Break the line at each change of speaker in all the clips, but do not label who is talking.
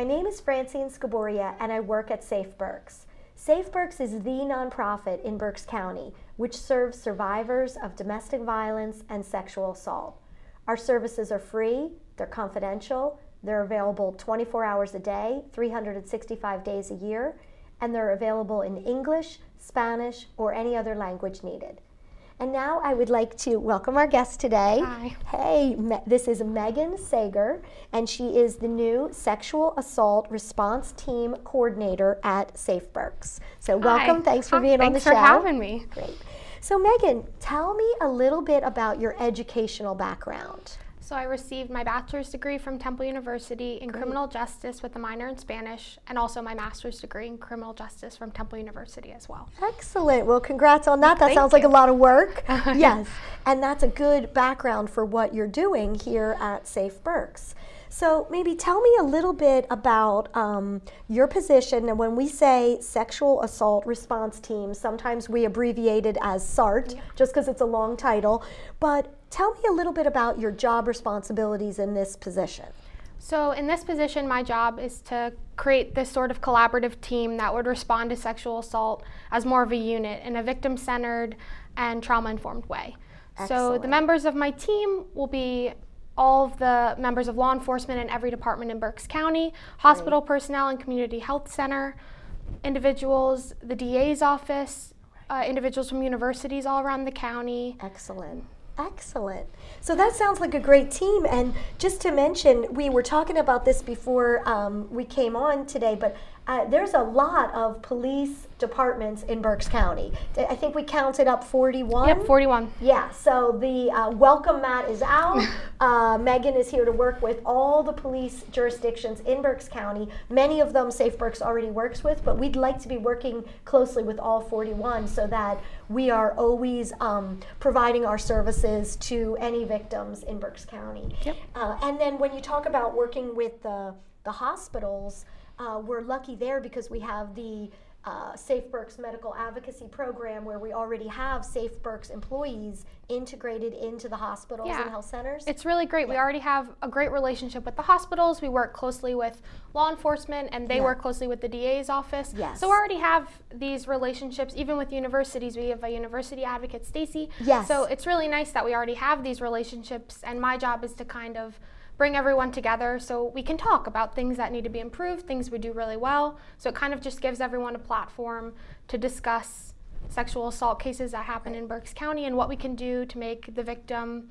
My name is Francine Scaboria, and I work at Safe Berks. Safe Berks is the nonprofit in Berks County which serves survivors of domestic violence and sexual assault. Our services are free, they're confidential, they're available 24 hours a day, 365 days a year, and they're available in English, Spanish, or any other language needed. And now I would like to welcome our guest today.
Hi.
Hey, Me- this is Meghan Sager, and she is the new Sexual Assault Response Team Coordinator at Safe Berks. So, welcome.
Hi.
Thanks for
Hi,
being on the show.
thanks for having me.
Great. So, Meghan, tell me a little bit about your educational background.
So I received my bachelor's degree from Temple University in criminal justice with a minor in Spanish, and also my master's degree in criminal justice from Temple University as well.
Excellent. Well, congrats on that. That
Thank
sounds like a lot of work. yes. And that's a good background for what you're doing here at Safe Berks. So, maybe tell me a little bit about um, your position. And when we say sexual assault response team, sometimes we abbreviate it as SART just because it's a long title. But tell me a little bit about your job responsibilities in this position.
So in this position, my job is to create this sort of collaborative team that would respond to sexual assault as more of a unit in a victim-centered and trauma-informed way. So the members of my team will be all of the members of law enforcement in every department in Berks County, hospital personnel and community health center, individuals, the DA's office, uh, individuals from universities all around the county.
Excellent. Excellent. So that sounds like a great team. And just to mention, we were talking about this before um, we came on today, but uh, there's a lot of police departments in Berks County. I think we counted up 41.
Yep, 41.
Yeah, so the uh, welcome mat is out. Uh, Meghan is here to work with all the police jurisdictions in Berks County. Many of them Safe Berks already works with, but we'd like to be working closely with all 41 so that we are always um, providing our services to any victims in Berks County.
Yep.
Uh, and then when you talk about working with the, the hospitals, uh, we're lucky there because we have the uh, Safe Berks Medical Advocacy Program where we already have Safe Berks employees integrated into the hospitals
Yeah.
and health centers.
It's really great. We already have a great relationship with the hospitals. We work closely with law enforcement, and they
Yeah.
work closely with the DA's office.
Yes.
So we already have these relationships, even with universities. We have a university advocate, Stacy.
Yes.
So it's really nice that we already have these relationships, and my job is to kind of bring everyone together so we can talk about things that need to be improved, things we do really well. So it kind of just gives everyone a platform to discuss sexual assault cases that happen in Berks County and what we can do to make the victim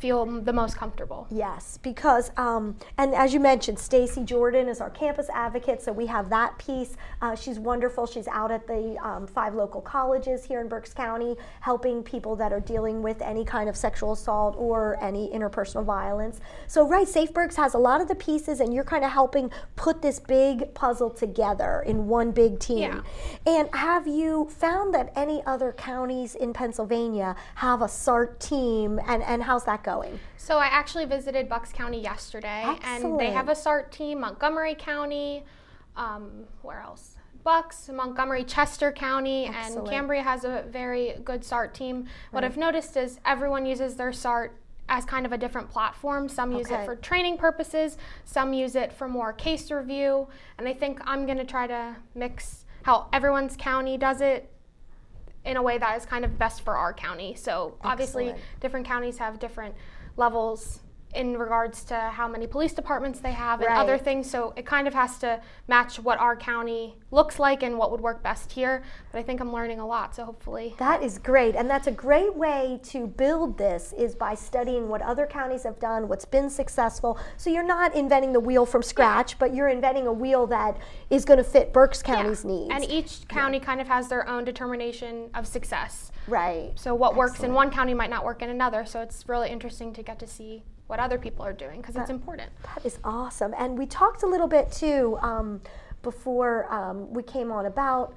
feel the most comfortable.
Yes, because um, and as you mentioned, Stacy Jordan is our campus advocate, so we have that piece. Uh, she's wonderful. She's out at the um, five local colleges here in Berks County, helping people that are dealing with any kind of sexual assault or any interpersonal violence. So, right, Safe Berks has a lot of the pieces, and you're kind of helping put this big puzzle together in one big team.
Yeah.
And have you found that any other counties in Pennsylvania have a SART team, and, and how's that going?
So I actually visited Bucks County yesterday, and they have a SART team. Montgomery County, um, where else? Bucks, Montgomery, Chester County,
Excellent.
and Cambria has a very good SART team. What I've noticed is everyone uses their SART as kind of a different platform. Some use
Okay.
it for training purposes, some use it for more case review, and I think I'm going to try to mix how everyone's county does it in a way that is kind of best for our county. So obviously,
Excellent.
different counties have different levels in regards to how many police departments they have and
Right.
other things. So it kind of has to match what our county looks like and what would work best here. But I think I'm learning a lot. So hopefully,
That is great, and that's a great way to build this is by studying what other counties have done, what's been successful. So you're not inventing the wheel from scratch, but you're inventing a wheel that is going to fit Berks County's
Yeah.
needs.
And each county kind of has their own determination of success.
right.
So what works in one county might not work in another. So it's really interesting to get to see what other people are doing because it's important.
That is awesome. And we talked a little bit too um, before um, we came on about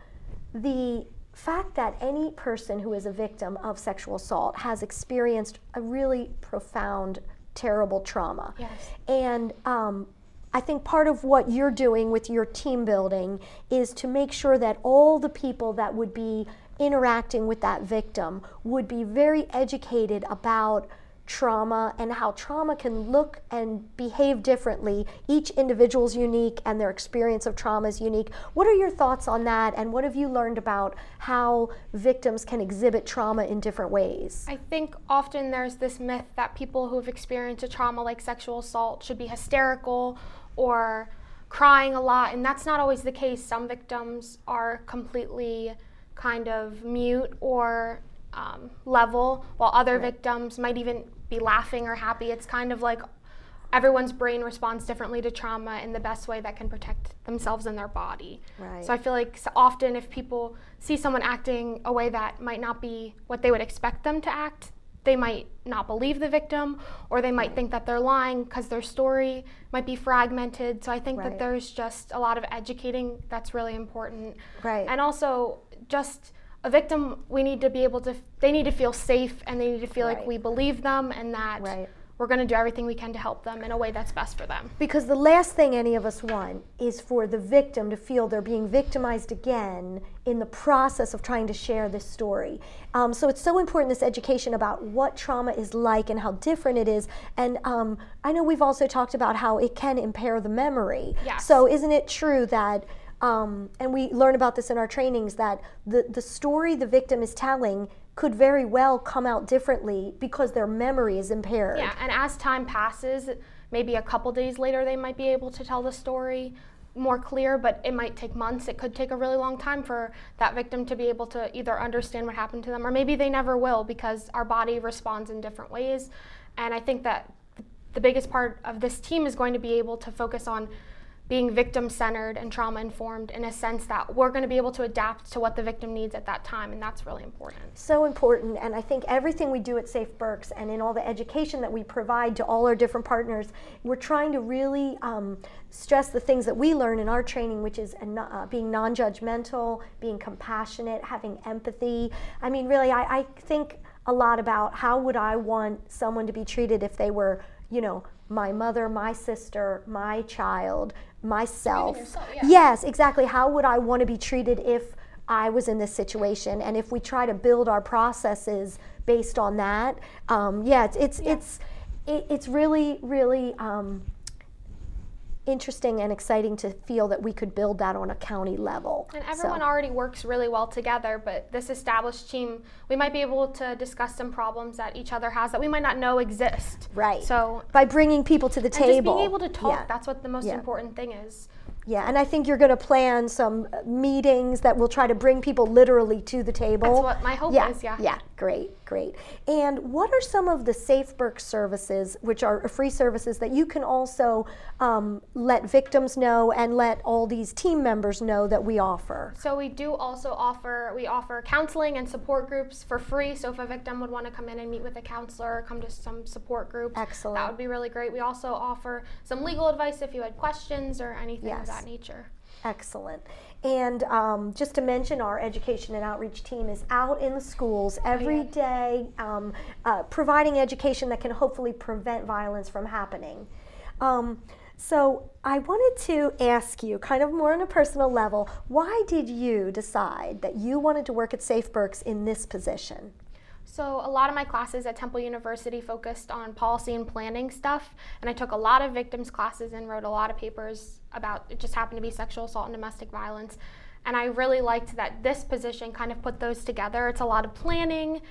the fact that any person who is a victim of sexual assault has experienced a really profound, terrible trauma.
Yes.
And um, I think part of what you're doing with your team building is to make sure that all the people that would be interacting with that victim would be very educated about trauma and how trauma can look and behave differently. Each individual is unique and their experience of trauma is unique. What are your thoughts on that and what have you learned about how victims can exhibit trauma in different ways?
I think often there's this myth that people who have experienced a trauma like sexual assault should be hysterical or crying a lot, and that's not always the case. Some victims are completely kind of mute or um, level, while other right. victims might even be laughing or happy. It's kind of like everyone's brain responds differently to trauma in the best way that can protect themselves and their body. Right. So I feel like so often if people see someone acting a way that might not be what they would expect them to act, they might not believe the victim or they might think that they're lying because their story might be fragmented. So I think right. that there's just a lot of educating that's really important.
Right.
And also just a victim we need to be able to they need to feel safe and they need to feel right. like we believe them and that right. we're going to do everything we can to help them in a way that's best for them
because the last thing any of us want is for the victim to feel they're being victimized again in the process of trying to share this story um, so it's so important this education about what trauma is like and how different it is and um, i know we've also talked about how it can impair the memory
yes.
so isn't it true that um, and we learn about this in our trainings that the, the story the victim is telling could very well come out differently because their memory is impaired.
Yeah, and as time passes, maybe a couple days later, they might be able to tell the story more clear, but it might take months. It could take a really long time for that victim to be able to either understand what happened to them or maybe they never will because our body responds in different ways. And I think that the biggest part of this team is going to be able to focus on being victim centered and trauma informed in a sense that we're going to be able to adapt to what the victim needs at that time, and that's really important.
So important, and I think everything we do at Safe Berks and in all the education that we provide to all our different partners, we're trying to really um, stress the things that we learn in our training, which is uh, being non judgmental, being compassionate, having empathy. I mean, really, I, I think a lot about how would I want someone to be treated if they were, you know, my mother, my sister, my child, myself.
Yourself, yeah.
Yes, exactly. How would I want to be treated if I was in this situation? And if we try to build our processes based on that, um, yeah, it's it's yeah. it's it, it's really really um, interesting and exciting to feel that we could build that on a county level.
And everyone so. already works really well together, but this established team, we might be able to discuss some problems that each other has that we might not know exist.
Right.
So
by bringing people to the table,
just being able to talk, yeah. that's what the most yeah. important thing is.
Yeah, and I think you're going to plan some meetings that will try to bring people literally to the table.
That's what my hope
yeah,
is, yeah.
Yeah, great, great. And what are some of the Safe Berks services, which are free services, that you can also um, let victims know and let all these team members know that we offer?
So we do also offer, we offer counseling and support groups for free. So if a victim would want to come in and meet with a counselor, come to some support group,
Excellent.
that would be really great. We also offer some legal advice if you had questions or anything yes that nature.
Excellent. And um, just to mention, our education and outreach team is out in the schools every day, um, uh, providing education that can hopefully prevent violence from happening. Um, so, I wanted to ask you, kind of more on a personal level, why did you decide that you wanted to work at Safe Berks in this position?
So a lot of my classes at Temple University focused on policy and planning stuff, and I took a lot of victims classes and wrote a lot of papers about it just happened to be sexual assault and domestic violence. And I really liked that this position kind of put those together. It's a lot of planning,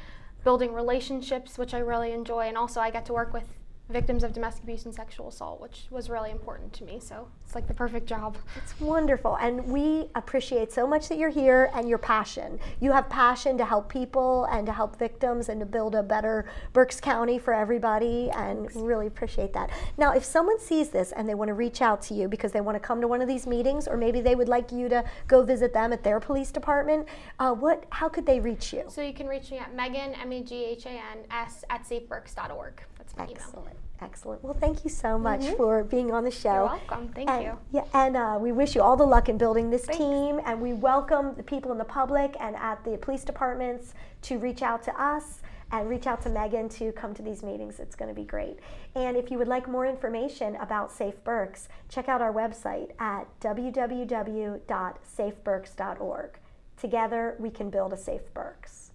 building relationships, which I really enjoy, and also I get to work with victims of domestic abuse and sexual assault, which was really important to me. So it's like the perfect job.
It's wonderful. And we appreciate so much that you're here and your passion. You have passion to help people and to help victims and to build a better Berks County for everybody. And really appreciate that. Now, if someone sees this and they want to reach out to you because they want to come to one of these meetings, or maybe they would like you to go visit them at their police department, uh, what? How could they reach you?
So you can reach me at Meghan M E G H A N S at safeberks.org.
Excellent.
email.
Excellent. Well, thank you so much mm-hmm. for being on the show.
You're welcome. Thank
and,
you.
Yeah, and uh, we wish you all the luck in building this
Thanks.
team. And we welcome the people in the public and at the police departments to reach out to us and reach out to Meghan to come to these meetings. It's going to be great. And if you would like more information about Safe Berks, check out our website at www.safeberks.org. Together, we can build a safe Berks.